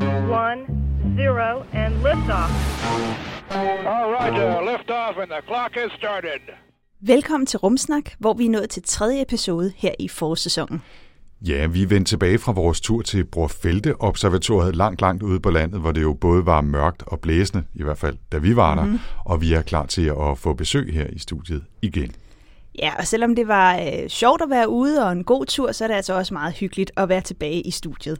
One, zero, and liftoff. All right, uh, lift off and the clock has started. Velkommen til Rumsnak, hvor vi er nået til tredje episode her i forårssæsonen. Ja, vi er vendt tilbage fra vores tur til Brorfelte Observatoriet langt, langt ude på landet, hvor det jo både var mørkt og blæsende, i hvert fald da vi var mm-hmm. der, og vi er klar til at få besøg her i studiet igen. Ja, og selvom det var øh, sjovt at være ude og en god tur, så er det altså også meget hyggeligt at være tilbage i studiet.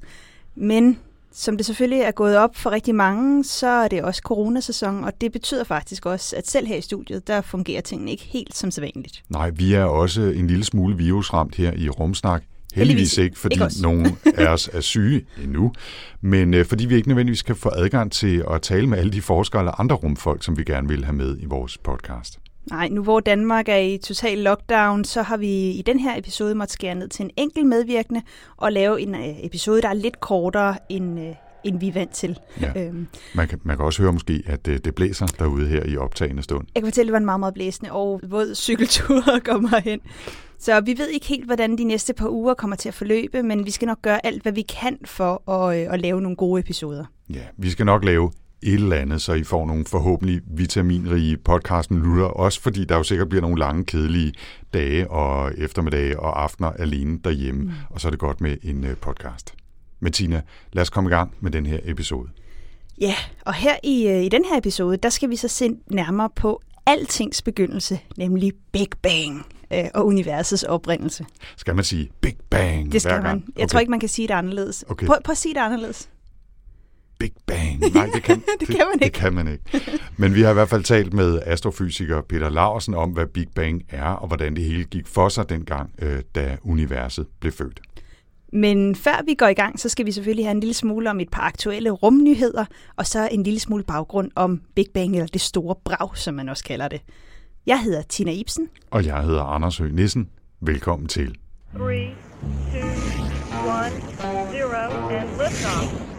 Men som det selvfølgelig er gået op for rigtig mange, så er det også coronasæson, og det betyder faktisk også, at selv her i studiet, der fungerer tingene ikke helt som sædvanligt. Nej, vi er også en lille smule virusramt her i Rumsnak. Heldigvis ikke, fordi ikke nogen af os er syge endnu, men øh, fordi vi ikke nødvendigvis kan få adgang til at tale med alle de forskere eller andre rumfolk, som vi gerne vil have med i vores podcast. Nej, nu hvor Danmark er i total lockdown, så har vi i den her episode måtte skære ned til en enkelt medvirkende og lave en øh, episode, der er lidt kortere, end, øh, end vi er vant til. Ja. Øhm, Man kan, man kan også høre måske, at øh, det blæser derude her i optagende stund. Jeg kan fortælle, at det var en meget, meget blæsende og våd cykeltur at komme herhen. Så vi ved ikke helt, hvordan de næste par uger kommer til at forløbe, men vi skal nok gøre alt, hvad vi kan for at, øh, at lave nogle gode episoder. Ja, vi skal nok lave et eller andet, så I får nogle forhåbentlig vitaminrige podcasten lytter, også fordi der jo sikkert bliver nogle lange, kedelige dage og eftermiddage og aftener alene derhjemme, mm. og så er det godt med en øh, podcast. Men Tina, lad os komme i gang med den her episode. Ja, og her i, øh, i den her episode, der skal vi så se nærmere på altings begyndelse, nemlig Big Bang øh, og universets oprindelse. Skal man sige Big Bang Det skal hver gang? man. Jeg tror ikke, man kan sige det anderledes. Okay. Prøv, prøv at sige det anderledes. Big Bang. Nej, det kan, Det kan man Det ikke. kan man ikke. Men vi har i hvert fald talt med astrofysiker Peter Laursen om, hvad Big Bang er, og hvordan det hele gik for sig dengang, øh, da universet blev født. Men før vi går i gang, så skal vi selvfølgelig have en lille smule om et par aktuelle rumnyheder, og så en lille smule baggrund om Big Bang, eller det store brag, som man også kalder det. Jeg hedder Tina Ibsen. Og jeg hedder Anders Høgh Nissen. Velkommen til. Three, two, one, zero, and liftoff.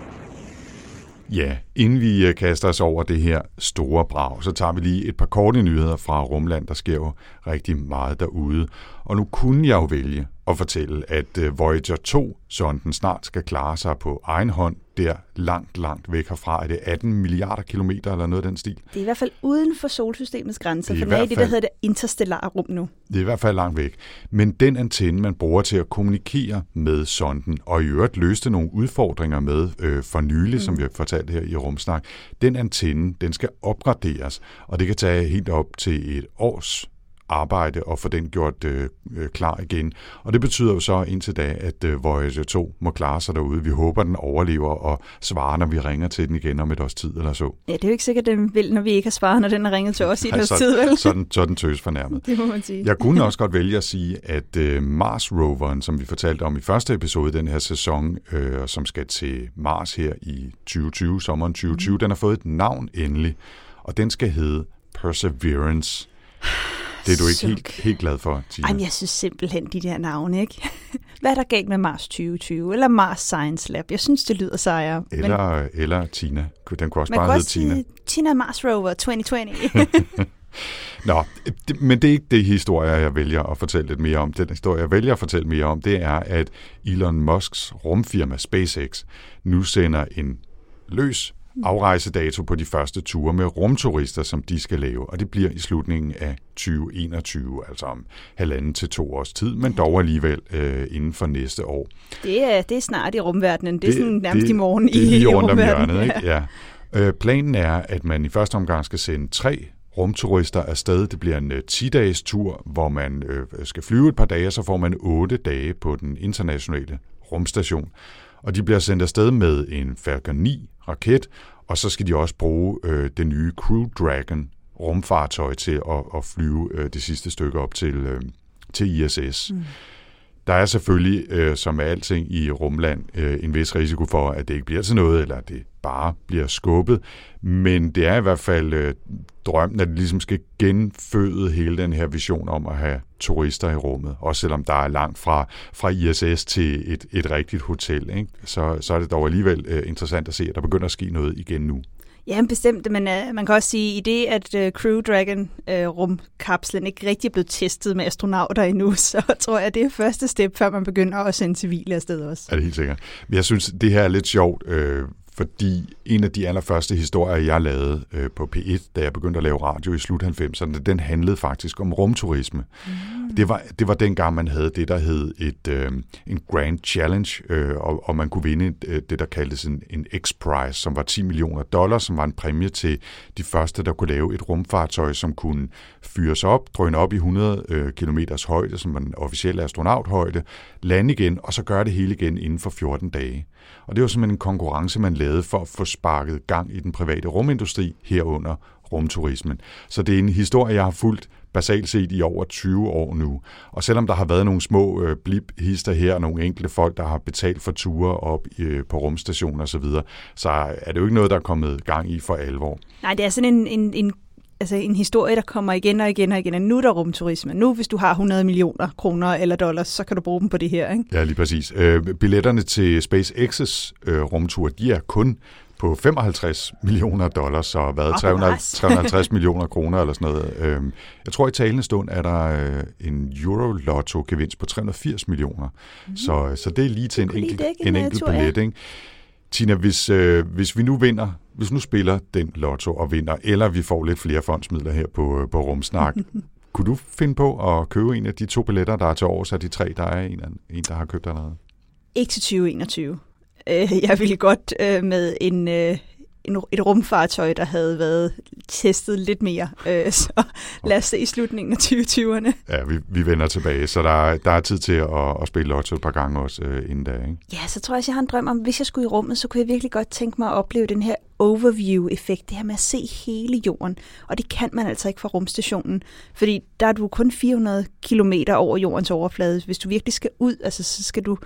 Ja, inden vi øh, kaster os over det her store brag, så tager vi lige et par korte nyheder fra Rumland. Der sker jo rigtig meget derude. Og nu kunne jeg jo vælge at fortælle, at øh, Voyager 2-sonden snart skal klare sig på egen hånd, der langt, langt væk herfra. Er det 18 milliarder kilometer eller noget af den stil? Det er i hvert fald uden for solsystemets grænser, Det er for i den er i det, der hedder det interstellare rum nu. Det er i hvert fald langt væk. Men den antenne, man bruger til at kommunikere med sonden, og i øvrigt løste nogle udfordringer med øh, for nylig, mm. som vi har fortalt her i Rumsnak, den antenne, den skal opgraderes, og det kan tage helt op til et års arbejde og få den gjort øh, øh, klar igen. Og det betyder jo så indtil da, at øh, Voyager 2 må klare sig derude. Vi håber, den overlever og svarer, når vi ringer til den igen om et års tid eller så. Ja, det er jo ikke sikkert, den vil, når vi ikke har svaret, når den har ringet til os i et års så, tid, vel? sådan, sådan tøs fornærmet. Det må man sige. Jeg kunne også godt vælge at sige, at øh, Mars-roveren, som vi fortalte om i første episode den her sæson, øh, som skal til Mars her i 2020, sommeren 2020, mm. den har fået et navn endelig, og den skal hedde Perseverance. Det er du ikke Suk. helt, helt glad for, Tina. Ej, men jeg synes simpelthen, de der navne, ikke? Hvad er der galt med Mars 2020? Eller Mars Science Lab? Jeg synes, det lyder sejere. men eller, eller Tina. Den kunne også man bare hedde også Tina. Tina Mars Rover 2020. Nå, det, men det er ikke det historie, jeg vælger at fortælle lidt mere om. Den historie, jeg vælger at fortælle mere om, det er, at Elon Musks rumfirma SpaceX nu sender en løs afrejsedato på de første ture med rumturister, som de skal lave, og det bliver i slutningen af 2021, altså om halvanden til to års tid, men dog alligevel øh, inden for næste år. det, er, det er snart i rumverdenen. Det er sådan nærmest det, i morgen det i, er lige rundt om rumverdenen. hjørnet, ikke? Ja. Øh, planen er, at man i første omgang skal sende tre rumturister afsted. Det bliver en øh, 10-dages tur, hvor man øh, skal flyve et par dage, og så får man 8 dage på den internationale rumstation. Og de bliver sendt afsted med en Falcon 9 raket, og så skal de også bruge øh, det nye Crew Dragon rumfartøj til at, at flyve øh, det sidste stykke op til, øh, til ISS. Mm. Der er selvfølgelig, øh, som med alting i rumland, øh, en vis risiko for, at det ikke bliver til noget, eller at det bare bliver skubbet. Men det er i hvert fald øh, drømmen, at det ligesom skal genføde hele den her vision om at have turister i rummet. Også selvom der er langt fra, fra ISS til et, et rigtigt hotel, ikke? Så, så er det dog alligevel øh, interessant at se, at der begynder at ske noget igen nu. Ja, bestemt, men uh, man kan også sige, i det, at uh, Crew Dragon uh, rumkapslen ikke rigtig er blevet testet med astronauter endnu, så tror jeg, det er første step, før man begynder at sende civile afsted også. Er det helt sikkert. Jeg synes, det her er lidt sjovt, øh, fordi en af de allerførste historier, jeg lavede øh, på P1, da jeg begyndte at lave radio i slut 90'erne, den handlede faktisk om rumturisme. Mm. Det, var, det var dengang, man havde det, der hed et, øh, en Grand Challenge, øh, og, og man kunne vinde øh, det, der kaldtes en, en X-Prize, som var 10 millioner dollars, som var en præmie til de første, der kunne lave et rumfartøj, som kunne fyres op, drøne op i 100 øh, km højde, som var en officiel astronauthøjde, lande igen, og så gøre det hele igen inden for 14 dage. Og det var simpelthen en konkurrence, man lavede for at få sparket gang i den private rumindustri herunder rumturismen. Så det er en historie, jeg har fulgt basalt set i over 20 år nu. Og selvom der har været nogle små øh, blip-hister her, og nogle enkelte folk, der har betalt for ture op øh, på rumstationer osv., så, så er det jo ikke noget, der er kommet gang i for alvor. Nej, det er sådan en, en, en altså en historie, der kommer igen og igen og igen. Nu er der rumturisme. Nu, hvis du har 100 millioner kroner eller dollars, så kan du bruge dem på det her. Ikke? Ja, lige præcis. Øh, billetterne til SpaceX's øh, rumtur, de er kun på 55 millioner dollars, så hvad, Åh, 300, bevares. 350 millioner kroner eller sådan noget. Øhm, Jeg tror i talende stund er der øh, en Euro-lotto-gevinst på 380 millioner. Så, så det er lige til en enkelt, en øh, enkelt billet. Ikke? Tina, hvis, øh, hvis vi nu vinder, hvis nu spiller den lotto og vinder, eller vi får lidt flere fondsmidler her på, øh, på Rumsnak, kunne du finde på at købe en af de to billetter, der er til års af de tre, der er en, en der har købt allerede? Ikke til 2021. Øh, Jeg ville godt øh, med en, øh, en, et rumfartøj, der havde været testet lidt mere. Øh, Så lad os se i slutningen af 2020'erne. Ja, vi, vi vender tilbage, så der, er- der er tid til at, at spille lotto et par gange også øh, inden da, ikke? Ja, så tror jeg også, jeg har en drøm om, hvis jeg skulle i rummet, så kunne jeg virkelig godt tænke mig at opleve den her overview-effekt, det her med at se hele jorden. Og det kan man altså ikke fra rumstationen, fordi der er du kun 400 kilometer over jordens overflade. Hvis du virkelig skal ud, altså, så skal du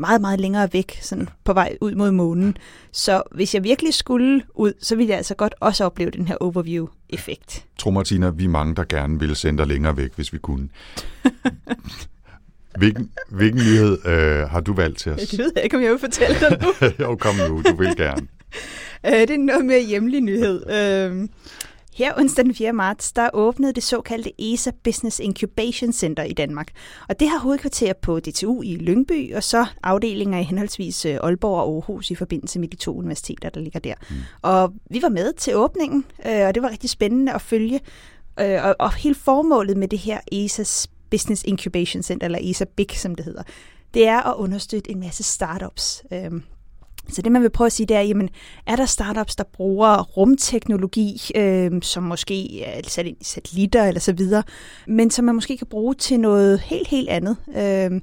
meget, meget længere væk, sådan på vej ud mod månen. Så hvis jeg virkelig skulle ud, så ville jeg altså godt også opleve den her overview-effekt. Tro mig, Tina, vi er mange, der gerne ville sende dig længere væk, hvis vi kunne. hvilken, hvilken nyhed øh, har du valgt til os? Det ved jeg ikke, om jeg vil fortælle dig nu. jo, kom nu, du vil gerne. Øh, det er noget mere hjemlig nyhed. Øh, her onsdag den 4. marts, der åbnede det såkaldte ESA Business Incubation Center i Danmark. Og det har hovedkvarter på DTU i Lyngby, og så afdelinger i henholdsvis øh, Aalborg og Aarhus i forbindelse med de to universiteter, der ligger der. Mm. Og vi var med til åbningen, øh, og det var rigtig spændende at følge. Øh, og, og hele formålet med det her ESA's Business Incubation Center, eller ESA BIC, som det hedder, det er at understøtte en masse startups. Så det, man vil prøve at sige, det er, jamen, er der startups, der bruger rumteknologi, øh, som måske er sat ind i satellitter eller så videre, men som man måske kan bruge til noget helt, helt andet. Øh,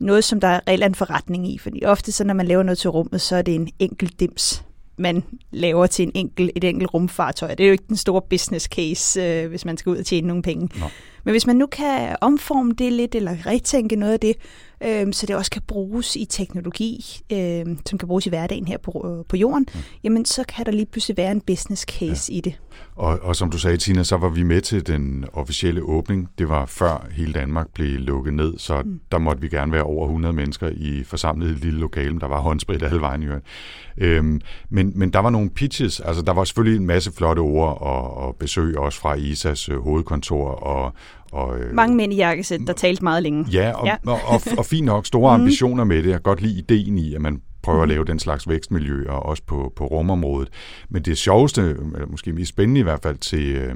noget, som der er reelt en forretning i. Fordi ofte, så når man laver noget til rummet, så er det en enkelt dims, man laver til en enkel, et enkelt rumfartøj. Det er jo ikke den store business case, øh, hvis man skal ud og tjene nogle penge. Nå. Men hvis man nu kan omforme det lidt, eller retænke noget af det, øh, så det også kan bruges i teknologi, øh, som kan bruges i hverdagen her på, øh, på jorden, mm. jamen så kan der lige pludselig være en business case ja. i det. Og, og som du sagde, Tina, så var vi med til den officielle åbning. Det var før hele Danmark blev lukket ned, så mm. der måtte vi gerne være over 100 mennesker i forsamlet i et lille lokale, men der var håndsprit alle vejen i øhm, men, men der var nogle pitches, altså der var selvfølgelig en masse flotte ord og, og besøg også fra ISAs øh, hovedkontor og, og øh, Mange mænd i jakkesæt, der talte meget længe. Ja, og, Ja. Og, og, og fint nok store ambitioner med det. Jeg kan godt lide ideen i, at man prøver at lave den slags vækstmiljøer, også på, på rumområdet. Men det sjoveste, eller måske mest spændende i hvert fald til, øh,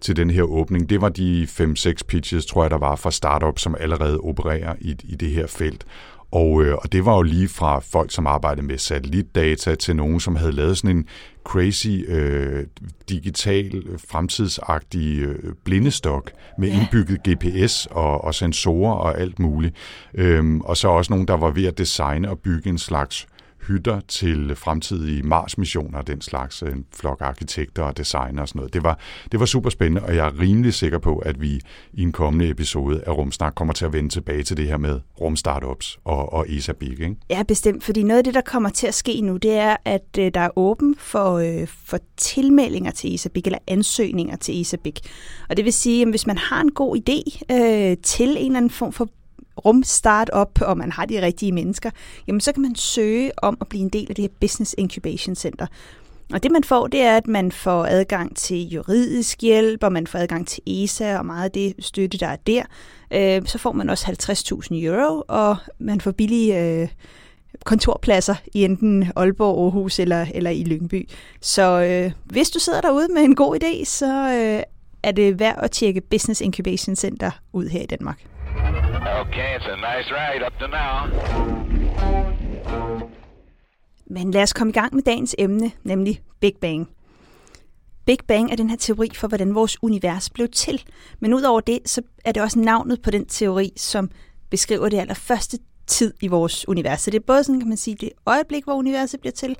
til den her åbning, det var de 5-6 pitches, tror jeg, der var fra startups, som allerede opererer i, i det her felt. Og, øh, og det var jo lige fra folk, som arbejdede med satellitdata, til nogen, som havde lavet sådan en crazy, øh, digital, fremtidsagtig øh, blindestok med Ja. indbygget GPS og, og sensorer og alt muligt. Øhm, og så også nogen, der var ved at designe og bygge en slags hytter til fremtidige Mars-missioner og den slags, en flok arkitekter og designer og sådan noget. Det var, det var super spændende, og jeg er rimelig sikker på, at vi i en kommende episode af Rumsnak kommer til at vende tilbage til det her med rumstartups og, og ESA Big, ikke? Ja, bestemt, fordi noget af det, der kommer til at ske nu, det er, at øh, der er åben for, øh, for tilmeldinger til ESABIC, eller ansøgninger til ESABIC. Og det vil sige, at hvis man har en god idé øh, til en eller anden form for rumstart-up, og man har de rigtige mennesker, jamen så kan man søge om at blive en del af det her Business Incubation Center. Og det man får, det er, at man får adgang til juridisk hjælp, og man får adgang til ESA og meget af det støtte, der er der. Øh, så får man også 50.000 euro, og man får billige øh, kontorpladser i enten Aalborg, Aarhus eller, eller i Lyngby. Så øh, hvis du sidder derude med en god idé, så øh, er det værd at tjekke Business Incubation Center ud her i Danmark. Okay, it's a nice ride up to now. Men lad os komme i gang med dagens emne, nemlig Big Bang. Big Bang er den her teori for, hvordan vores univers blev til. Men udover det, så er det også navnet på den teori, som beskriver det allerførste tid i vores univers. Så det er både sådan, kan man sige, det øjeblik, hvor universet bliver til,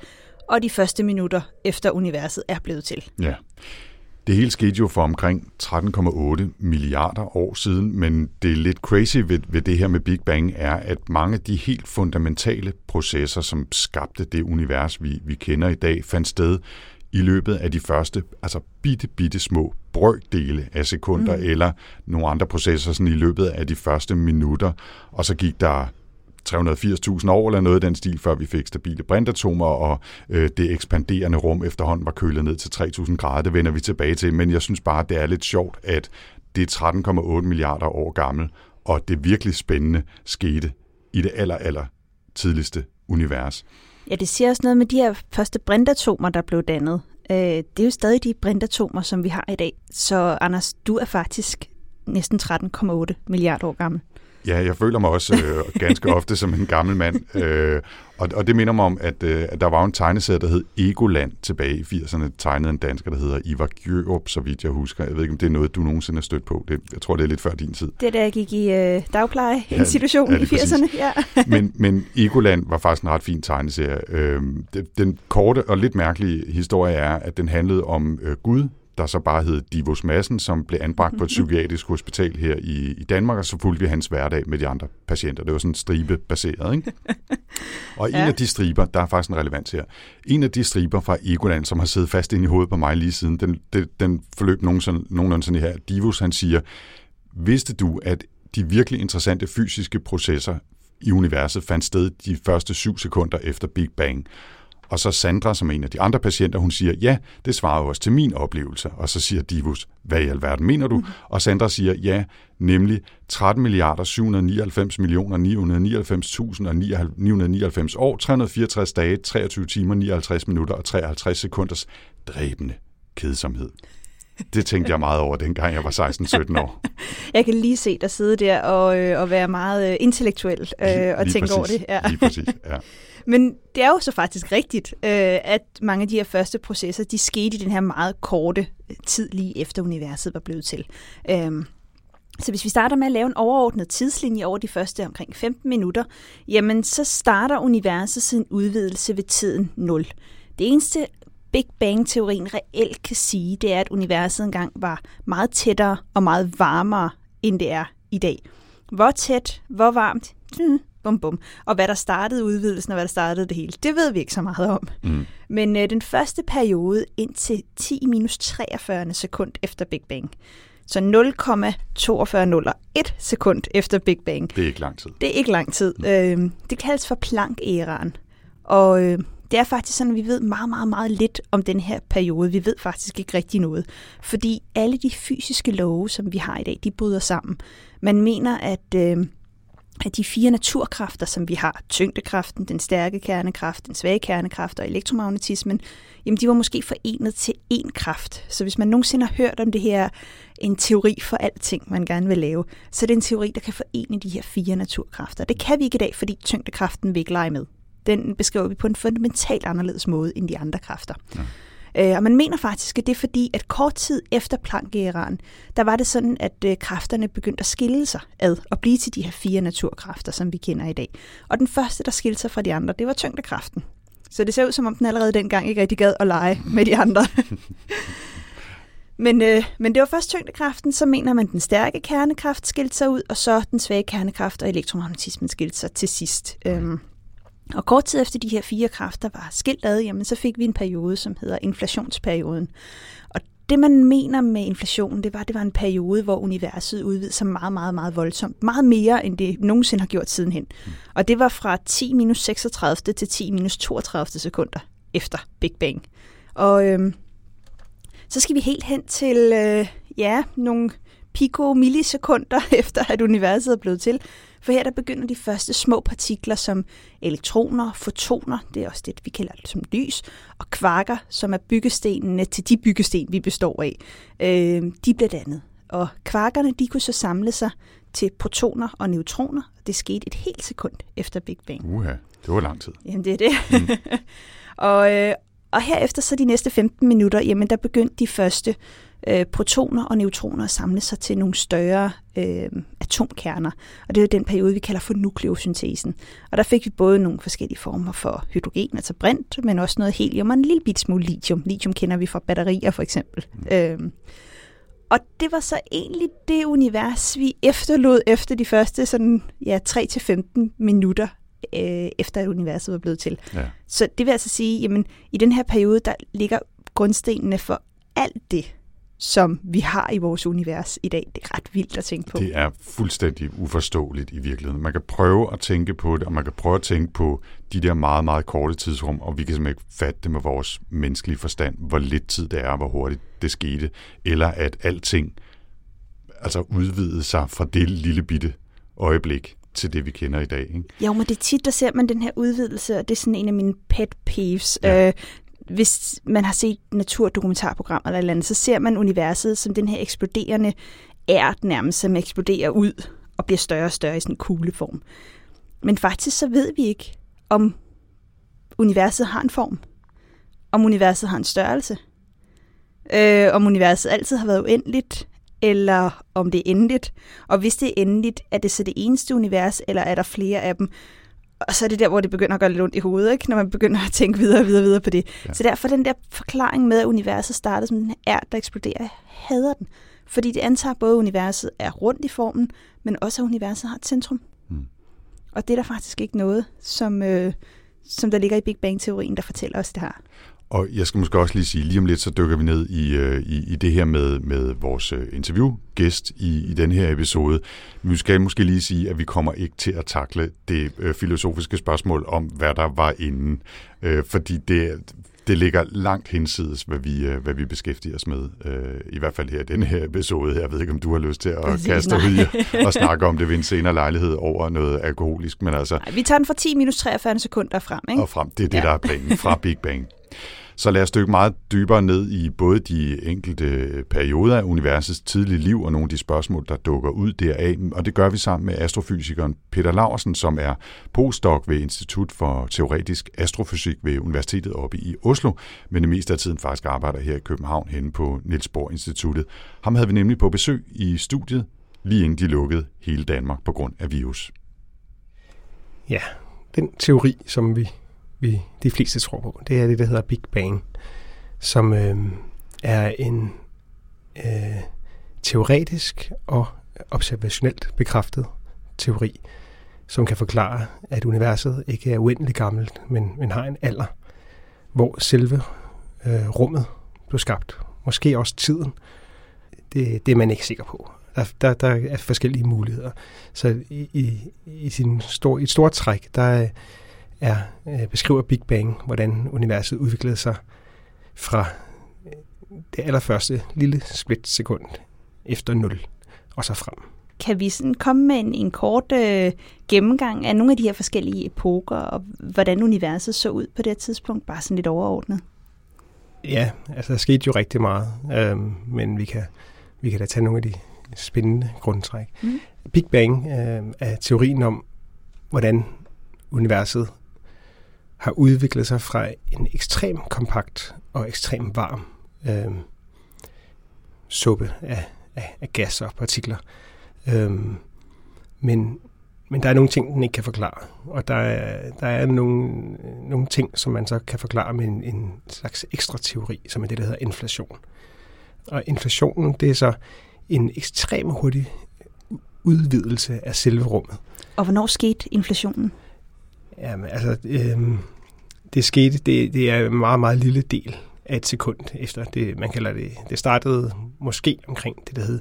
og de første minutter efter universet er blevet til. Ja. Det hele skete jo for omkring 13,8 milliarder år siden, men det er lidt crazy ved, ved det her med Big Bang er, at mange af de helt fundamentale processer, som skabte det univers, vi, vi kender i dag, fandt sted i løbet af de første, altså bitte, bitte små brøkdele af sekunder, mm. eller nogle andre processer sådan i løbet af de første minutter, og så gik der 380.000 år eller noget i den stil, før vi fik stabile brintatomer, og øh, det ekspanderende rum efterhånden var kølet ned til 3.000 grader. Det vender vi tilbage til, men jeg synes bare, det er lidt sjovt, at det er 13,8 milliarder år gammel, og det virkelig spændende skete i det aller, aller tidligste univers. Ja, det siger også noget med de her første brintatomer, der blev dannet. Øh, det er jo stadig de brintatomer, som vi har i dag. Så Anders, du er faktisk næsten 13,8 milliarder år gammel. Ja, jeg føler mig også øh, ganske ofte som en gammel mand. Øh, og, og det minder mig om, at, øh, at der var en tegneserie, der hed Egoland tilbage i 80'erne, tegnet en dansker, der hedder Ivar Gjørup, så vidt jeg husker. Jeg ved ikke, om det er noget, du nogensinde har stødt på. Det, jeg tror, det er lidt før din tid. Det der gik i øh, dagplejeinstitutionen ja, ja, i 80'erne. Ja. men, men Egoland var faktisk en ret fin tegneserie. Øh, den korte og lidt mærkelige historie er, at den handlede om øh, Gud, der så bare hed Divos Massen, som blev anbragt på et psykiatrisk hospital her i, i Danmark, og så fulgte vi hans hverdag med de andre patienter. Det var sådan stribe-baseret, ikke? Og en ja. af de striber, der er faktisk en relevans her, en af de striber fra Egoland, som har siddet fast ind i hovedet på mig lige siden, den, den, den forløb nogen sådan, nogenlunde sådan her. Divos, han siger, vidste du, at de virkelig interessante fysiske processer i universet fandt sted de første syv sekunder efter Big Bang. Og så Sandra, som er en af de andre patienter, hun siger, ja, det svarer jo også til min oplevelse. Og så siger Divus, hvad i alverden mener du? Mm. Og Sandra siger, ja, nemlig 13 milliarder 799 millioner 999.000 999 år, 364 dage, 23 timer, 59 minutter og 53 sekunders dræbende kedsomhed. Det tænkte jeg meget over, dengang jeg var 16-17 år. Jeg kan lige se dig sidde der og, øh, og være meget øh, intellektuel øh, og lige tænke præcis, over det. Ja. Lige præcis, ja. Men det er jo så faktisk rigtigt, øh, at mange af de her første processer, de skete i den her meget korte øh, tid lige efter universet var blevet til. Øh, så hvis vi starter med at lave en overordnet tidslinje over de første omkring 15 minutter, jamen så starter universet sin udvidelse ved tiden 0. Det eneste Big Bang-teorien reelt kan sige, det er, at universet engang var meget tættere og meget varmere, end det er i dag. Hvor tæt, hvor varmt, hmm, bum bum. Og hvad der startede udvidelsen, og hvad der startede det hele, det ved vi ikke så meget om. Mm. Men øh, den første periode indtil 10 minus 43 sekund efter Big Bang, så 0,4201 sekund efter Big Bang. Det er ikke lang tid. Det er ikke lang tid. Mm. Øh, det kaldes for Planck-æraen. Og øh, det er faktisk sådan, at vi ved meget, meget, meget lidt om den her periode. Vi ved faktisk ikke rigtig noget. Fordi alle de fysiske love, som vi har i dag, de bryder sammen. Man mener, at... Øh, at de fire naturkræfter, som vi har, tyngdekraften, den stærke kernekraft, den svage kernekraft og elektromagnetismen, jamen de var måske forenet til én kraft. Så hvis man nogensinde har hørt om det her, en teori for alting, man gerne vil lave, så er det en teori, der kan forene de her fire naturkræfter. Det kan vi ikke i dag, fordi tyngdekraften vil ikke lege med. Den beskriver vi på en fundamentalt anderledes måde end de andre kræfter. Øh, og man mener faktisk, at det er fordi, at kort tid efter Planck-æraen, der var det sådan, at øh, kræfterne begyndte at skille sig ad og blive til de her fire naturkræfter, som vi kender i dag. Og den første, der skilte sig fra de andre, det var tyngdekraften. Så det ser ud som om den allerede dengang ikke rigtig gad at lege med de andre. men, øh, men det var først tyngdekraften, så mener man, den stærke kernekraft skilte sig ud, og så den svage kernekraft og elektromagnetismen skilte sig til sidst. Øhm, og kort tid efter de her fire kræfter var skilt ad, jamen, så fik vi en periode, som hedder inflationsperioden. Og det, man mener med inflation, det var, det var en periode, hvor universet udvidede sig meget, meget, meget voldsomt. Meget mere, end det nogensinde har gjort sidenhen. Og det var fra 10 minus 36 til 10 minus 32 sekunder efter Big Bang. Og øhm, så skal vi helt hen til, øh, ja, nogle pico-millisekunder efter, at universet er blevet til. For her der begynder de første små partikler som elektroner, fotoner, det er også det, vi kalder det som lys, og kvarker, som er byggestenene til de byggesten, vi består af. Øh, de bliver dannet. Og kvarkerne, de kunne så samle sig til protoner og neutroner. Det skete et helt sekund efter Big Bang. Uha, det var lang tid. Jamen, det er det. Mm. og, øh, og herefter så de næste 15 minutter, jamen der begyndte de første øh, protoner og neutroner samle sig til nogle større øh, atomkerner. Og det er den periode, vi kalder for nukleosyntesen. Og der fik vi både nogle forskellige former for hydrogen, altså brint, men også noget helium og en lille bit smule lithium. Lithium kender vi fra batterier for eksempel. Mm. Øh, og det var så egentlig det univers, vi efterlod efter de første sådan, ja, 3-15 minutter øh, efter at universet var blevet til. Ja. Så det vil altså sige, jamen i den her periode, der ligger grundstenene for alt det, som vi har i vores univers i dag. Det er ret vildt at tænke på. Det er fuldstændig uforståeligt i virkeligheden. Man kan prøve at tænke på det, og man kan prøve at tænke på de der meget, meget korte tidsrum, og vi kan simpelthen ikke fatte det med vores menneskelige forstand, hvor lidt tid det er, og hvor hurtigt det skete, eller at alting altså udvidede sig fra det lille bitte øjeblik til det, vi kender i dag. Ikke? Jo, men det er tit, der ser man den her udvidelse, og det er sådan en af mine pet peeves. Ja. Øh, hvis man har set naturdokumentarprogrammer eller, eller andet, så ser man universet som den her eksploderende ært nærmest, som eksploderer ud og bliver større og større i sådan en kugleform. Men faktisk så ved vi ikke, om universet har en form. Om universet har en størrelse. Øh, om universet altid har været uendeligt, eller om det er endeligt. Og hvis det er endeligt, er det så det eneste univers, eller er der flere af dem? Og så er det der, hvor det begynder at gøre lidt ondt i hovedet, ikke? når man begynder at tænke videre og videre, videre på det. Ja. Så derfor den der forklaring med, at universet startede som den her der eksploderer, jeg hader den. Fordi det antager både, at universet er rundt i formen, men også, at universet har et centrum. Mm. Og det er der faktisk ikke noget, som, øh, som der ligger i Big Bang-teorien, der fortæller os det her. Og jeg skal måske også lige sige, lige om lidt, så dykker vi ned i, øh, i, i det her med, med vores øh, interviewgæst i, i den her episode. Vi skal måske lige sige, at vi kommer ikke til at takle det øh, filosofiske spørgsmål om, hvad der var inden. Øh, fordi det, det ligger langt hensides, hvad vi, øh, hvad vi beskæftiger os med. I hvert fald her i denne her episode. Jeg ved ikke, om du har lyst til at Præcis, kaste nej. ud i og snakke om det ved en senere lejlighed over noget alkoholisk. Men altså, Ej, vi tager den fra 10 minus 43 sekunder frem, ikke? og frem. Det er det, Ja. der er planen fra Big Bang. Så lad os dykke meget dybere ned i både de enkelte perioder af universets tidlige liv og nogle af de spørgsmål, der dukker ud deraf. Og det gør vi sammen med astrofysikeren Peter Laursen, som er postdoc ved Institut for Teoretisk Astrofysik ved Universitetet oppe i Oslo, men det meste af tiden faktisk arbejder her i København henne på Niels Bohr Instituttet. Ham havde vi nemlig på besøg i studiet, lige inden de lukkede hele Danmark på grund af virus. Ja, den teori, som vi, vi de fleste tror på, det er det, der hedder Big Bang, som øh, er en øh, teoretisk og observationelt bekræftet teori, som kan forklare, at universet ikke er uendeligt gammelt, men, men har en alder, hvor selve øh, rummet blev skabt. Måske også tiden. Det, det er man ikke sikker på. Der, der, der er forskellige muligheder. Så i, i, i, sin stor, i et stort træk, der er, øh, beskriver Big Bang, hvordan universet udviklede sig fra øh, det allerførste lille splitsekund efter 0 og så frem. Kan vi sådan komme med en, en kort øh, gennemgang af nogle af de her forskellige epoker, og hvordan universet så ud på det tidspunkt, bare sådan lidt overordnet? Ja, altså der skete jo rigtig meget, øhm, men vi kan, vi kan da tage nogle af de spændende grundtræk. Mm. Big Bang øh, er teorien om, hvordan universet har udviklet sig fra en ekstrem kompakt og ekstrem varm øh, suppe af, af, af gas og partikler. Øh, men, men der er nogle ting, den ikke kan forklare. Og der er, der er nogle, nogle ting, som man så kan forklare med en, en slags ekstra teori, som er det, der hedder inflation. Og inflationen, det er så en ekstrem hurtig udvidelse af selve rummet. Og hvornår skete inflationen? Jamen, altså, øhm, det skete, det, det er en meget, meget lille del af et sekund efter. Det, man kalder det, det startede måske omkring det, der hed,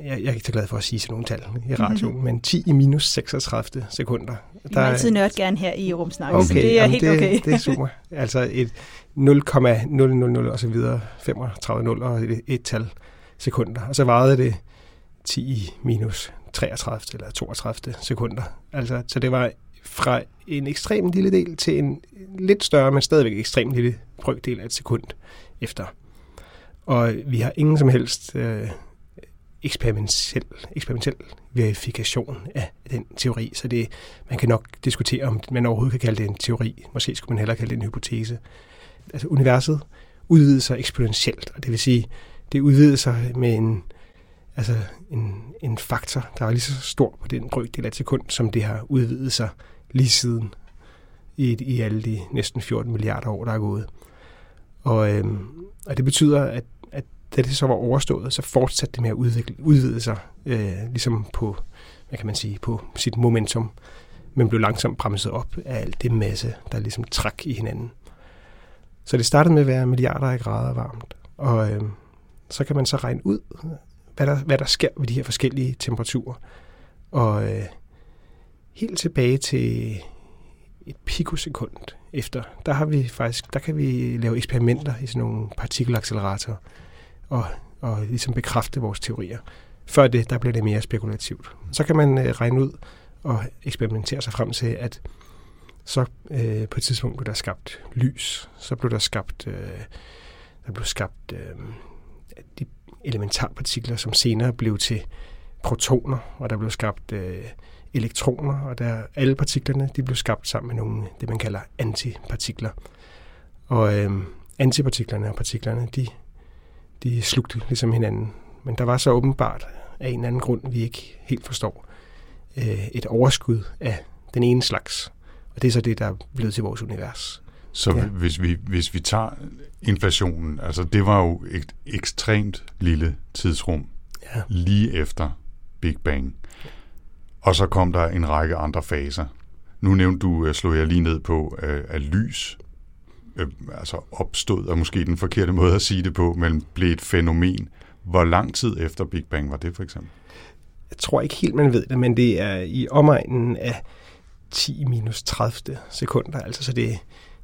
jeg, jeg er ikke så glad for at sige sådan nogle tal i radioen, mm-hmm. men 10 i minus 36 sekunder. Vi må altid nørde gerne her i rumsnak, Okay, så det er helt det, okay. det er super. Altså et 0,000 og så videre, 35 0 og et, et tal sekunder. Og så varede det 10 i minus 33 eller 32 sekunder. Altså, så det var fra en ekstrem lille del til en lidt større, men stadigvæk ekstrem lille brøkdel af et sekund efter. Og vi har ingen som helst øh, eksperimentel, eksperimentel verifikation af den teori, så det, man kan nok diskutere, om man overhovedet kan kalde det en teori. Måske skulle man hellere kalde det en hypotese. Altså universet udvider sig eksponentielt, og det vil sige, det udvider sig med en, altså en, en faktor, der er lige så stor på den brøkdel af et sekund, som det har udvidet sig lige siden i, i alle de næsten 14 milliarder år, der er gået. Og, øhm, og det betyder, at, at da det så var overstået, så fortsatte det med at udvikle, udvide sig, øh, ligesom på, hvad kan man sige, på sit momentum, men blev langsomt bremset op af alt det masse, der ligesom trak i hinanden. Så det startede med at være milliarder af grader varmt, og øh, så kan man så regne ud, hvad der, hvad der sker ved de her forskellige temperaturer. Og øh, helt tilbage til et pikosekund efter, der har vi faktisk, der kan vi lave eksperimenter i sådan nogle partikelacceleratorer og, og ligesom bekræfte vores teorier. Før det, der bliver det mere spekulativt. Så kan man øh, regne ud og eksperimentere sig frem til, at så øh, på et tidspunkt blev der skabt lys, så blev der skabt, øh, der blev skabt øh, de elementarpartikler, som senere blev til protoner, og der blev skabt øh, elektroner, og der, alle partiklerne de blev skabt sammen med nogle, det man kalder antipartikler. Og øh, antipartiklerne og partiklerne, de, de slugte ligesom hinanden. Men der var så åbenbart af en eller anden grund, vi ikke helt forstår, øh, et overskud af den ene slags. Og det er så det, der er blevet til vores univers. Så Ja. hvis, vi, hvis vi tager inflationen, altså det var jo et ekstremt lille tidsrum Ja. lige efter Big Bang. Og så kom der en række andre faser. Nu nævnte du, øh, slog jeg lige ned på, øh, at lys øh, altså opstod, er måske den forkerte måde at sige det på, men blev et fænomen. Hvor lang tid efter Big Bang var det for eksempel? Jeg tror ikke helt, man ved det, men det er i omegnen af 10 minus 30 sekunder. Altså, så det,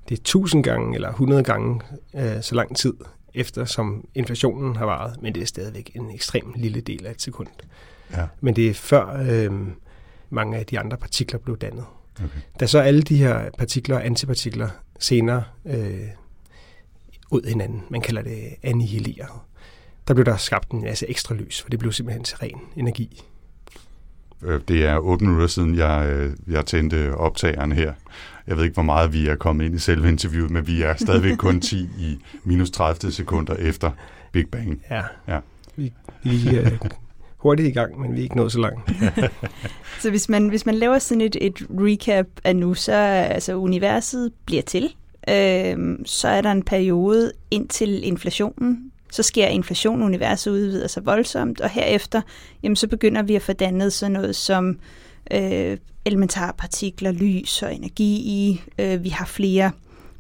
det er 1000 gange eller 100 gange øh, så lang tid efter, som inflationen har varet, men det er stadigvæk en ekstrem lille del af et sekund. Ja. Men det er før øh, mange af de andre partikler blev dannet. Okay. Da så alle de her partikler og antipartikler senere øh, ud hinanden, man kalder det annihileret, der blev der skabt en masse ekstra lys, for det blev simpelthen til ren energi. Øh, Det er 8 minutter siden, jeg, øh, jeg tændte optageren her. Jeg ved ikke, hvor meget vi er kommet ind i selve interviewet, men vi er stadigvæk kun 10 i minus 30 sekunder efter Big Bang. Ja. Ja. Vi, vi er hurtigt i gang, men vi er ikke nået så langt. Så hvis man, hvis man laver sådan et, et recap af nu, så altså universet bliver til. Øhm, så er der en periode indtil inflationen. Så sker inflation, universet udvider sig voldsomt, og herefter jamen, så begynder vi at få dannet sådan noget som øh, elementarpartikler, lys og energi i. Øh, vi har flere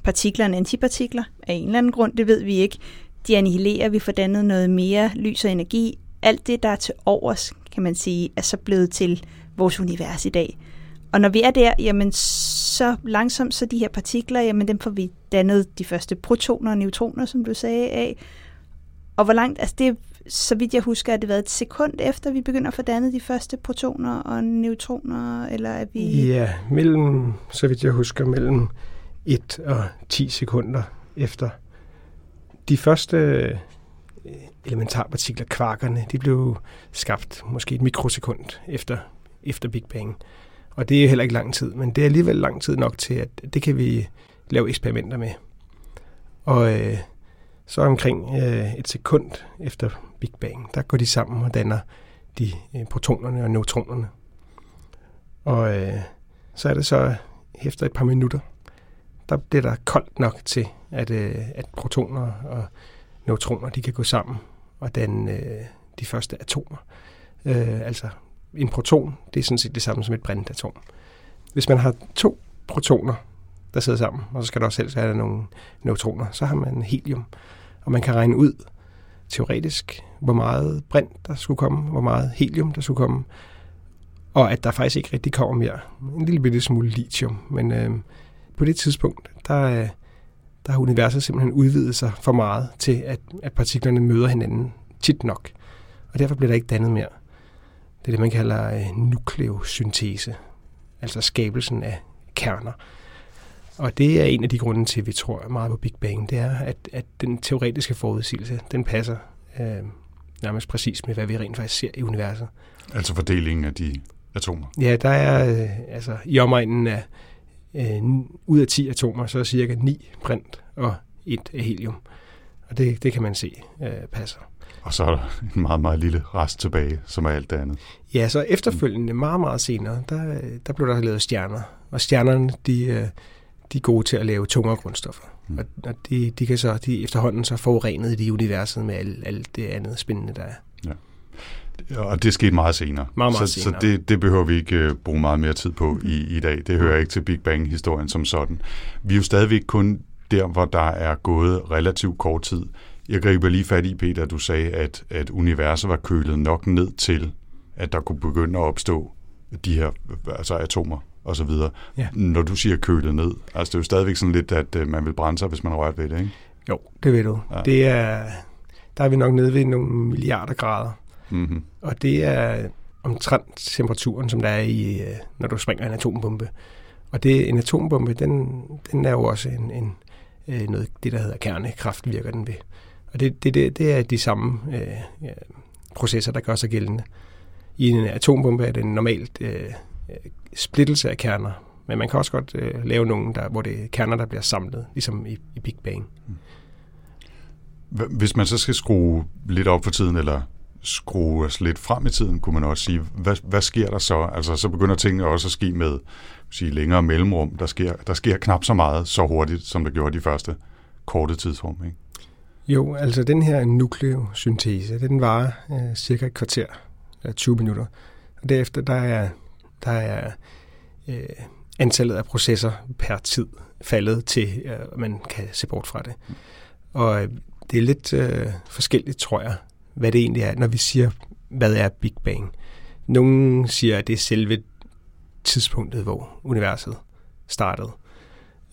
partikler end antipartikler af en eller anden grund, det ved vi ikke. De annihilerer, vi får dannet noget mere lys og energi. Alt det, der er til overs, kan man sige, er så blevet til vores univers i dag. Og når vi er der, jamen så langsomt, så de her partikler, jamen dem får vi dannet de første protoner og neutroner, som du sagde af. Og hvor langt, altså det, så vidt jeg husker, at det været et sekund efter, vi begynder at få dannet de første protoner og neutroner, eller er vi... Ja, mellem, så vidt jeg husker, mellem 1 og 10 sekunder efter. De første øh, elementarpartikler, kvarkerne, de blev skabt måske et mikrosekund efter, efter Big Bang. Og det er heller ikke lang tid, men det er alligevel lang tid nok til, at det kan vi lave eksperimenter med. Og øh, så omkring øh, et sekund efter Big Bang, der går de sammen og danner de øh, protonerne og neutronerne. Og øh, så er det så efter et par minutter, der bliver der koldt nok til, at, øh, at protoner og neutroner de kan gå sammen og danne øh, de første atomer. Øh, altså en proton, det er sådan set det samme som et brintatom. Hvis man har to protoner, der sidder sammen, og så skal der også helst have nogle neutroner, så har man helium. Og man kan regne ud teoretisk, hvor meget brint der skulle komme, hvor meget helium der skulle komme, og at der faktisk ikke rigtig kommer mere. En lille bitte smule lithium, men øh, på det tidspunkt, der, øh, der har universet simpelthen udvidet sig for meget til, at, at partiklerne møder hinanden tit nok. Og derfor bliver der ikke dannet mere. Det er det, man kalder øh, nukleosyntese, altså skabelsen af kerner. Og det er en af de grunde til, at vi tror meget på Big Bang, det er, at, at den teoretiske forudsigelse, den passer øh, nærmest præcis med, hvad vi rent faktisk ser i universet. Altså fordelingen af de atomer. Ja, der er øh, altså i omegnen af øh, ud af 10 atomer, så er cirka 9 brint og et af helium. Og det, det kan man se øh, passer. Og så er der en meget, meget lille rest tilbage, som er alt det andet. Ja, så efterfølgende, meget, meget senere, der, der blev der lavet stjerner. Og stjernerne, de, øh, de er gode til at lave tungere grundstoffer. Mm. Og, og de, de kan så, de efterhånden så forurenet i universet med alt, alt det andet spændende, der er. Ja. Og det skete meget senere. Meget, meget så, senere. Så det, det behøver vi ikke uh, bruge meget mere tid på i, i dag. Det hører ikke til Big Bang-historien som sådan. Vi er jo stadigvæk kun der, hvor der er gået relativt kort tid. Jeg griber lige fat i, Peter, du sagde, at, at universet var kølet nok ned til, at der kunne begynde at opstå de her altså atomer og så videre. Ja. Når du siger kølet ned, altså det er jo stadigvæk sådan lidt, at uh, man vil brænde sig, hvis man har rørt ved det, ikke? Jo, det ved du. Ja. Det er, der er vi nok nede ved nogle milliarder grader. Mm-hmm. Og det er omtrent temperaturen, som der er i, øh, når du springer en atombombe. Og det, en atombombe, den, den er jo også en, en, øh, noget, det der hedder kernekraft, virker den ved. Og det, det, det, det er de samme øh, processer, der gør sig gældende. I en atombombe er det normalt øh, splittelse af kerner, men man kan også godt øh, lave nogle, der, hvor det er kerner, der bliver samlet, ligesom i, i Big Bang. Hvis man så skal skrue lidt op for tiden, eller skrue os lidt frem i tiden, kunne man også sige, hvad, hvad sker der så? Altså, så begynder tingene også at ske med sige, længere mellemrum. Der sker, der sker knap så meget så hurtigt, som der gjorde de første korte tidsrum. Ikke? Jo, altså den her nukleosyntese, den varer øh, cirka et kvarter, eller 20 minutter. Og derefter der er, der er øh, antallet af processer per tid faldet til, øh, man kan se bort fra det. Og øh, det er lidt øh, forskelligt, tror jeg, hvad det egentlig er, når vi siger, hvad er Big Bang. Nogle siger, at det er selve tidspunktet, hvor universet startede,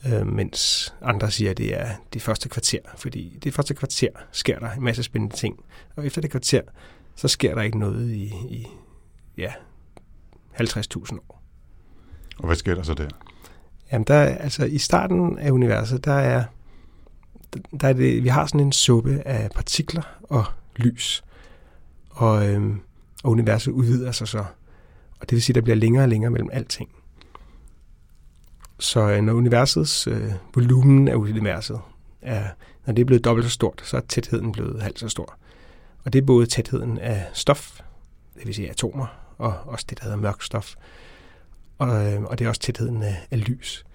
øh, mens andre siger, at det er det første kvarter, fordi det første kvarter sker der en masse spændende ting, og efter det kvarter, så sker der ikke noget i, i ja, 50.000 år. Og hvad sker der så der? Jamen, der, er- altså, i starten af universet, der er, der er det, vi har sådan en suppe af partikler og lys. Og, øhm, og universet udvider sig så. Og det vil sige, at der bliver længere og længere mellem alting. Så øh, når universets øh, volumen af universet er, når det er blevet dobbelt så stort, så er tætheden blevet halvt så stor. Og det er både tætheden af stof, det vil sige atomer, og også det, der hedder mørk stof. Og, øh, og det er også tætheden af, af lys.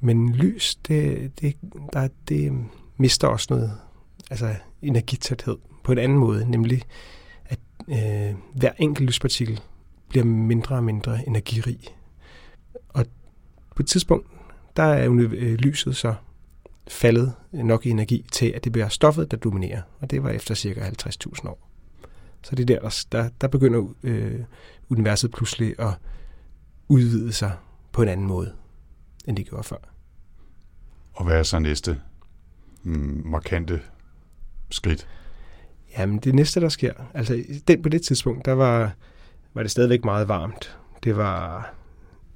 Men lys, det, det, der, det mister også noget altså energitæthed på en anden måde, nemlig at øh, hver enkelt lyspartikel bliver mindre og mindre energirig. Og på et tidspunkt, der er øh, lyset så faldet nok i energi til, at det bliver stoffet, der dominerer. Og det var efter cirka 50.000 år. Så det er der, der, der, der begynder øh, universet pludselig at udvide sig på en anden måde, end det gjorde før. Og hvad er så næste mm, markante skridt? Jamen, det næste, der sker, altså den, på det tidspunkt, der var, var det stadigvæk meget varmt. Det var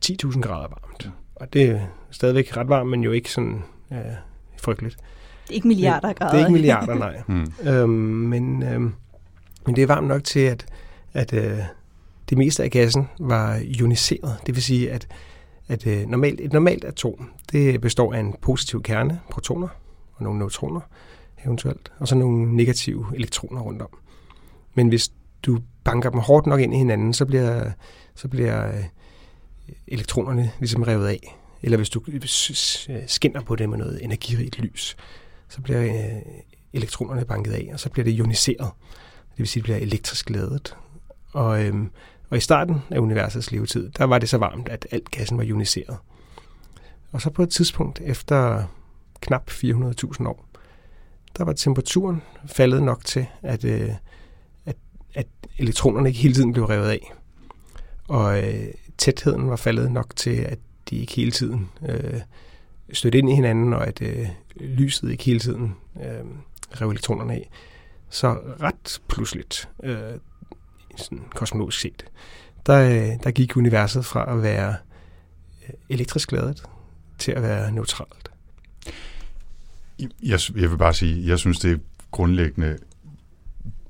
10.000 grader varmt. Og det er stadigvæk ret varmt, men jo ikke sådan øh, frygteligt. Det er ikke milliarder af grader. Det er ikke milliarder, nej. Hmm. øhm, men, øhm, men det er varmt nok til, at, at, øh, det meste af gassen var ioniseret. Det vil sige, at, at øh, normalt, et normalt atom det består af en positiv kerne, protoner, og nogle neutroner eventuelt, og så nogle negative elektroner rundt om. Men hvis du banker dem hårdt nok ind i hinanden, så bliver, så bliver øh, elektronerne ligesom revet af. Eller hvis du øh, skinner på det med noget energirigt lys, så bliver øh, elektronerne banket af, og så bliver det ioniseret. Det vil sige, at det bliver elektrisk ladet. Og, øhm, og i starten af universets levetid, der var det så varmt, at alt gassen var ioniseret. Og så på et tidspunkt efter knap 400.000 år, der var temperaturen faldet nok til, at, øh, at, at elektronerne ikke hele tiden blev revet af. Og øh, tætheden var faldet nok til, at de ikke hele tiden øh, stødte ind i hinanden, og at øh, lyset ikke hele tiden øh, rev elektronerne af. Så ret pludseligt, øh, sådan kosmologisk set, der, øh, der gik universet fra at være øh, elektrisk ladet til at være neutralt. Jeg, jeg vil bare sige, jeg synes, det er grundlæggende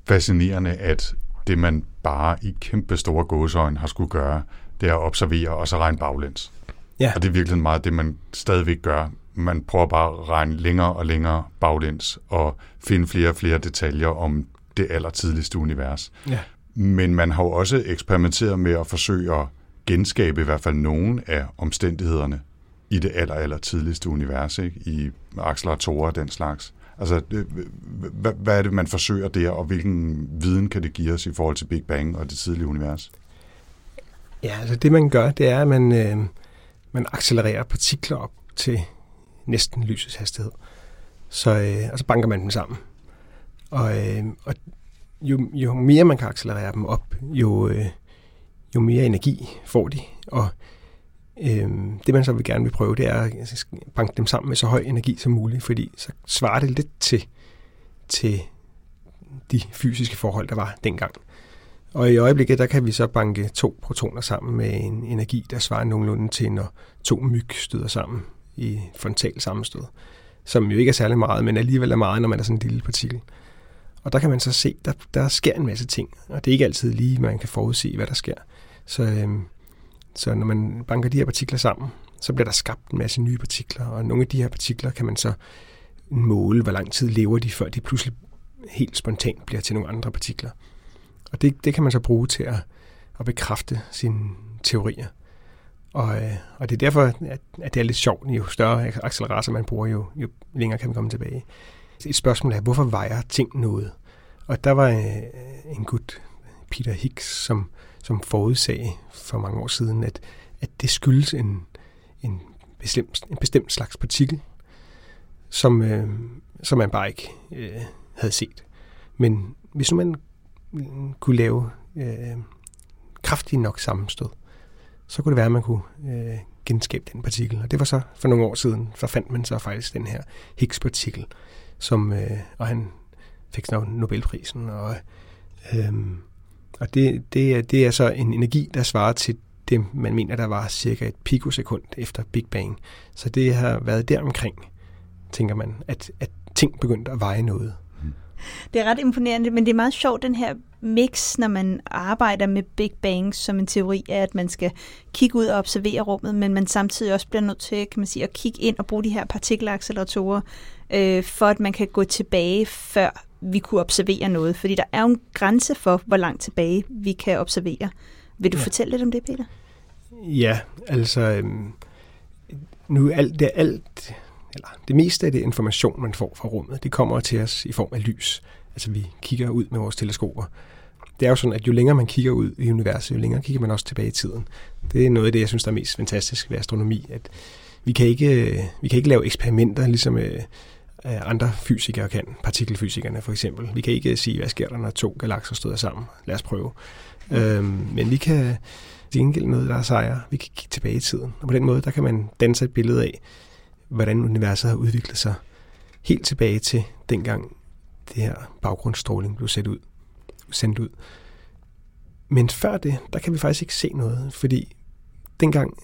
fascinerende, at det man bare i kæmpe store gåsøjne har skulle gøre, det er at observere og så regne baglæns. Ja. Og det er virkelig meget det, man stadigvæk gør. Man prøver bare at regne længere og længere baglæns og finde flere og flere detaljer om det allertidligste univers. Ja. Men man har jo også eksperimenteret med at forsøge at genskabe i hvert fald nogle af omstændighederne i det aller, aller tidligste univers, ikke? i acceleratorer og den slags. Altså, hvad, hvad er det, man forsøger der, og hvilken viden kan det give os i forhold til Big Bang og det tidlige univers? Ja, altså det man gør, det er, at man, øh, man accelererer partikler op til næsten lysets hastighed. Så, øh, og så banker man dem sammen. Og, øh, og jo, jo mere man kan accelerere dem op, jo, øh, jo mere energi får de. Og øh, det man så vil gerne vil prøve, det er at banke dem sammen med så høj energi som muligt, fordi så svarer det lidt til, til de fysiske forhold, der var dengang. Og i øjeblikket, der kan vi så banke to protoner sammen med en energi, der svarer nogenlunde til, når to myg støder sammen i frontal sammenstød. Som jo ikke er særlig meget, men alligevel er meget, når man er sådan en lille partikel. Og der kan man så se, der, der sker en masse ting, og det er ikke altid lige, man kan forudse, hvad der sker. Så, øhm, så når man banker de her partikler sammen, så bliver der skabt en masse nye partikler, og nogle af de her partikler kan man så måle, hvor lang tid lever de, før de pludselig helt spontant bliver til nogle andre partikler. Og det, det kan man så bruge til at, at bekræfte sine teorier. Og, øh, og det er derfor, at, at det er lidt sjovt. Jo større accelerator man bruger, jo, jo længere kan man komme tilbage. Et spørgsmål er, hvorfor vejer ting noget? Og der var øh, en gut, Peter Higgs, som, som forudsagde for mange år siden, at, at det skyldes en, en, bestemt, en bestemt slags partikel, som, øh, som man bare ikke øh, havde set. Men hvis nu man kunne lave øh, kraftige nok sammenstød, så kunne det være, at man kunne øh, genskabe den partikel. Og det var så for nogle år siden, så fandt man så faktisk den her Higgs-partikel, som, øh, og han fik så Nobelprisen. Og, øh, og det, det, er, det er så en energi, der svarer til det, man mener, der var cirka et pikosekund efter Big Bang. Så det har været deromkring, tænker man, at, at ting begyndte at veje noget. Det er ret imponerende, men det er meget sjovt, den her mix, når man arbejder med Big Bang som en teori, er, at man skal kigge ud og observere rummet, men man samtidig også bliver nødt til kan man sige, at kigge ind og bruge de her partikelacceleratorer, øh, for at man kan gå tilbage, før vi kunne observere noget. Fordi der er jo en grænse for, hvor langt tilbage vi kan observere. Vil du ja. fortælle lidt om det, Peter? Ja, altså... Øhm, nu alt det, alt eller det meste af det information, man får fra rummet, det kommer til os i form af lys. Altså vi kigger ud med vores teleskoper. Det er jo sådan, at jo længere man kigger ud i universet, jo længere kigger man også tilbage i tiden. Det er noget af det, jeg synes, der er mest fantastisk ved astronomi, at vi kan ikke, øh, vi kan ikke lave eksperimenter, ligesom øh, øh, andre fysikere kan, partikelfysikerne for eksempel. Vi kan ikke sige, hvad sker der, når to galakser støder sammen. Lad os prøve. Øhm, men vi kan til gengæld noget, der er sejre. Vi kan kigge tilbage i tiden. Og på den måde, der kan man danse et billede af, hvordan universet har udviklet sig helt tilbage til dengang det her baggrundsstråling blev sat ud. Sendt ud. Men før det, der kan vi faktisk ikke se noget, fordi dengang,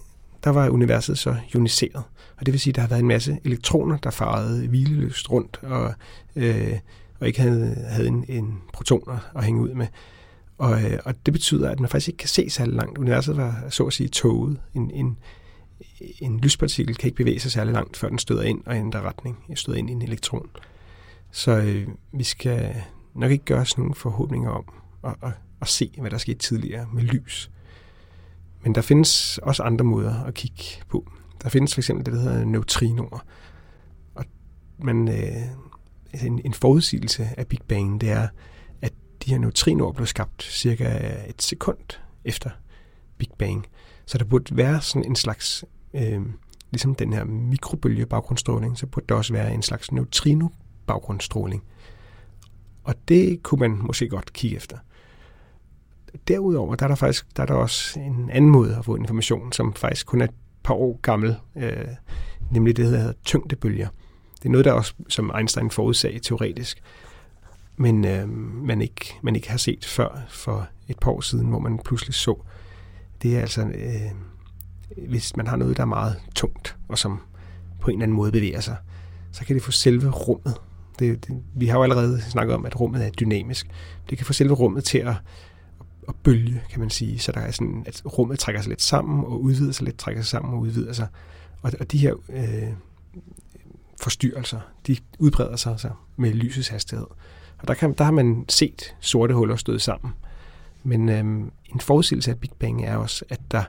der var universet så ioniseret. Og det vil sige, at der har været en masse elektroner, der farede hvileløst rundt og, øh, og ikke havde, havde en, en protoner at hænge ud med. Og, øh, og det betyder, at man faktisk ikke kan se særlig langt. Universet var så at sige toget. En, en, en lyspartikel kan ikke bevæge sig særlig langt, før den støder ind og ændrer retning. Jeg Støder ind i en elektron. Så øh, vi skal nok ikke gøre os nogen forhåbninger om at, at, at se, hvad der skete tidligere med lys. Men der findes også andre måder at kigge på. Der findes for eksempel det, der hedder neutrinoer. Og man, øh, altså en, en forudsigelse af Big Bang, det er, at de her neutrinoer blev skabt cirka et sekund efter Big Bang. Så der burde være sådan en slags, øh, ligesom den her mikrobølge baggrundsstråling, så burde der også være en slags neutrino baggrundsstråling. Og det kunne man måske godt kigge efter. Derudover der er der faktisk der er der også en anden måde at få information, som faktisk kun er et par år gammel, øh, nemlig det, der hedder tyngdebølger. Det er noget, der også, som Einstein forudsagde teoretisk, men øh, man, ikke, man ikke har set før for et par år siden, hvor man pludselig så. Det er altså, øh, hvis man har noget, der er meget tungt, og som på en eller anden måde bevæger sig, så kan det få selve rummet. Det, det, vi har jo allerede snakket om, at rummet er dynamisk. Det kan få selve rummet til at, at bølge, kan man sige. Så der er sådan, at rummet trækker sig lidt sammen og udvider sig lidt, trækker sig sammen og udvider sig. Og, og de her øh, forstyrrelser, de udbreder sig så med lysets hastighed. Og der, kan, der har man set sorte huller støde sammen. Men øh, en forudsigelse af Big Bang er også, at der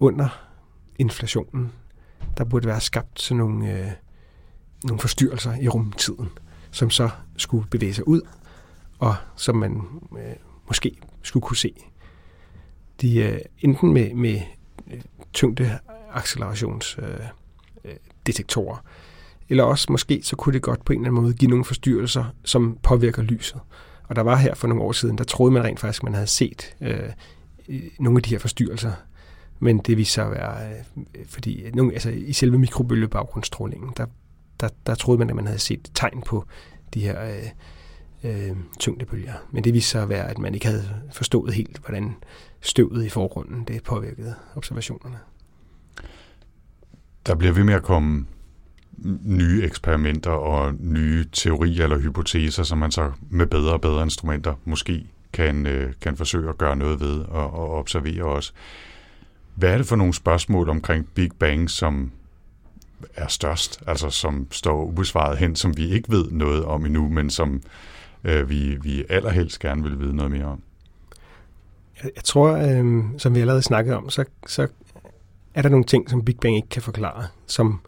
under inflationen, der burde være skabt sådan nogle, øh, nogle forstyrrelser i rumtiden, som så skulle bevæge sig ud, og som man øh, måske skulle kunne se. De øh, enten med, med øh, tyngde accelerationsdetektorer, øh, detektorer, eller også måske så kunne det godt på en eller anden måde give nogle forstyrrelser, som påvirker lyset. Og der var her for nogle år siden, der troede man rent faktisk, at man havde set øh, øh, nogle af de her forstyrrelser. Men det viste sig at være, øh, fordi øh, nogle, altså, i selve mikrobølgebaggrundstrålingen, der, der, der troede man, at man havde set tegn på de her øh, øh, tyngdebølger. Men det viste sig at være, at man ikke havde forstået helt, hvordan støvet i forgrunden det påvirkede observationerne. Der bliver ved med at komme nye eksperimenter og nye teorier eller hypoteser, som man så med bedre og bedre instrumenter måske kan, øh, kan forsøge at gøre noget ved og, og observere også. Hvad er det for nogle spørgsmål omkring Big Bang, som er størst, altså som står ubesvaret hen, som vi ikke ved noget om endnu, men som øh, vi, vi allerhelst gerne vil vide noget mere om? Jeg, jeg tror, øh, som vi allerede snakket om, så, så er der nogle ting, som Big Bang ikke kan forklare, som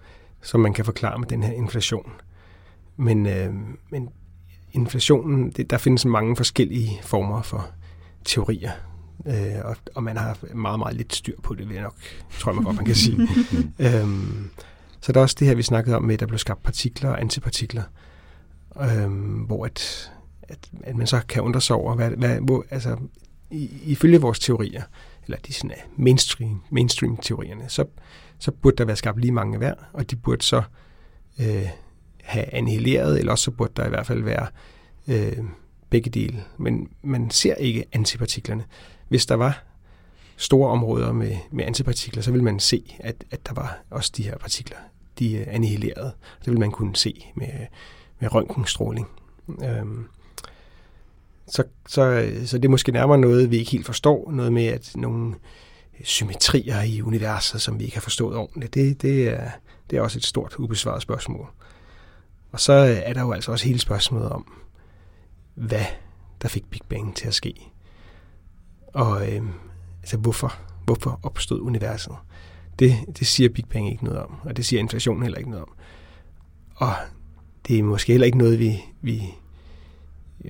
som man kan forklare med den her inflation. Men, øh, men inflationen, det, der findes mange forskellige former for teorier, øh, og, og man har meget, meget lidt styr på det, vil jeg nok, tror jeg godt, man kan sige. øhm, så der er også det her, vi snakkede om med, at der blev skabt partikler og antipartikler, øhm, hvor at, at, at man så kan undre sig over, hvad, hvad, hvor, altså, i, ifølge vores teorier, eller de sådan øh, mainstream, mainstream-teorierne, så, så burde der være skabt lige mange hver, og de burde så øh, have annihileret, eller også så burde der i hvert fald være øh, begge dele. Men man ser ikke antipartiklerne. Hvis der var store områder med, med antipartikler, så vil man se, at, at der var også de her partikler, de er annihileret. Det vil man kunne se med, med røntgenstråling. Øhm, så, så, så det er måske nærmere noget, vi ikke helt forstår. Noget med, at nogle symmetrier i universet, som vi ikke har forstået ordentligt. Det, det, er, det er også et stort ubesvaret spørgsmål. Og så er der jo altså også hele spørgsmålet om, hvad der fik Big Bang til at ske. Og øhm, altså hvorfor, hvorfor opstod universet? Det, det siger Big Bang ikke noget om, og det siger inflationen heller ikke noget om. Og det er måske heller ikke noget, vi, vi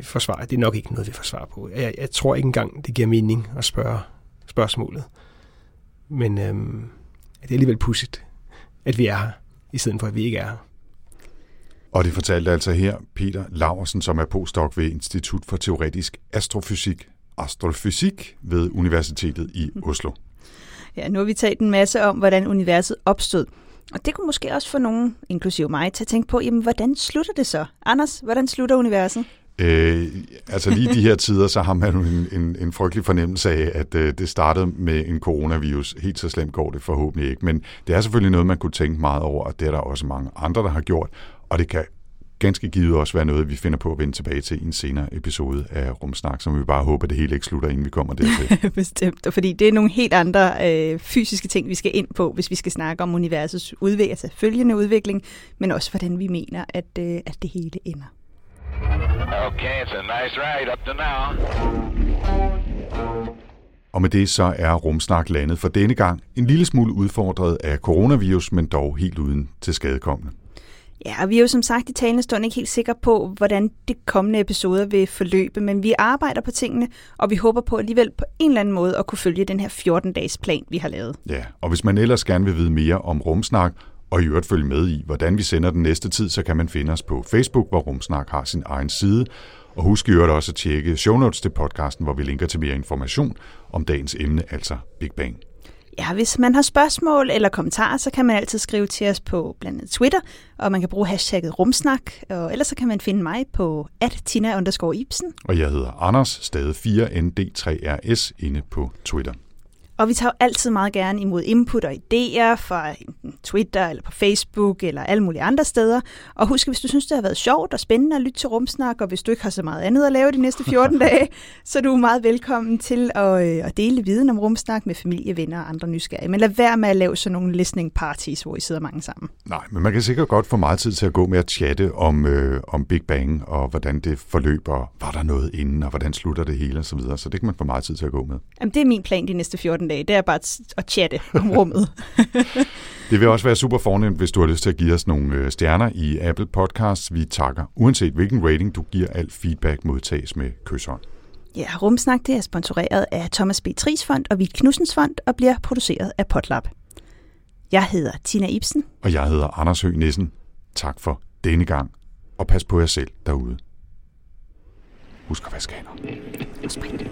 forsvarer. Det er nok ikke noget, vi forsvarer på. Jeg, jeg tror ikke engang, det giver mening at spørge spørgsmålet. Men øhm, det er alligevel pudsigt, at vi er her, i stedet for at vi ikke er her. Og det fortalte altså her Peter Laversen, som er postdoc ved Institut for Teoretisk Astrofysik, Astrofysik ved Universitetet i Oslo. Ja, nu har vi talt en masse om, hvordan universet opstod. Og det kunne måske også få nogen, inklusive mig, til at tænke på, jamen, hvordan slutter det så? Anders, hvordan slutter universet? Øh, altså lige de her tider, så har man jo en, en, en frygtelig fornemmelse af, at øh, det startede med en coronavirus. Helt så slemt går det forhåbentlig ikke, men det er selvfølgelig noget, man kunne tænke meget over, og det er der også mange andre, der har gjort, og det kan ganske givet også være noget, vi finder på at vende tilbage til i en senere episode af Rumsnak, som vi bare håber, det hele ikke slutter, inden vi kommer dertil. Bestemt, fordi det er nogle helt andre øh, fysiske ting, vi skal ind på, hvis vi skal snakke om universets udvikling, altså følgende udvikling, men også hvordan vi mener, at, øh, at det hele ender. Okay, it's a nice ride up to now. Og med det så er Rumsnak landet for denne gang en lille smule udfordret af coronavirus, men dog helt uden til skadekommende. Ja, og vi er jo som sagt i talende stund ikke helt sikre på, hvordan de kommende episoder vil forløbe, men vi arbejder på tingene, og vi håber på alligevel på en eller anden måde at kunne følge den her 14-dages plan, vi har lavet. Ja, og hvis man ellers gerne vil vide mere om Rumsnak, og i øvrigt følge med i, hvordan vi sender den næste tid, så kan man finde os på Facebook, hvor Rumsnak har sin egen side. Og husk i øvrigt også at tjekke show notes til podcasten, hvor vi linker til mere information om dagens emne, altså Big Bang. Ja, hvis man har spørgsmål eller kommentarer, så kan man altid skrive til os på blandt andet Twitter, og man kan bruge hashtagget rumsnak, og ellers så kan man finde mig på at Tina Ibsen. Og jeg hedder Anders, stadig 4ND3RS, inde på Twitter. Og vi tager altid meget gerne imod input og idéer fra Twitter eller på Facebook eller alle mulige andre steder. Og husk, hvis du synes, det har været sjovt og spændende at lytte til Rumsnak, og hvis du ikke har så meget andet at lave de næste 14 dage, så er du meget velkommen til at, øh, at dele viden om Rumsnak med familie, venner og andre nysgerrige. Men lad være med at lave sådan nogle listening parties, hvor I sidder mange sammen. Nej, men man kan sikkert godt få meget tid til at gå med at chatte om, øh, om Big Bang og hvordan det forløber, var der noget inden, og hvordan slutter det hele osv. Så, videre. så det kan man få meget tid til at gå med. Jamen, det er min plan de næste 14 dage. Det er bare at- at chatte om rummet. Det vil også være super fornemt, hvis du har lyst til at give os nogle øh, stjerner i Apple Podcasts. Vi takker, uanset hvilken rating du giver, alt feedback modtages med kysshånd. Ja, Rumsnak det er sponsoreret af Thomas B. Tries Fond og Vigt Knudsens Fond og bliver produceret af Potlab. Jeg hedder Tina Ibsen. Og jeg hedder Anders Høgh Nissen. Tak for denne gang, og pas på jer selv derude. Husk at vaske hænder. Og sprit.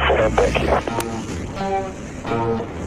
Thank you.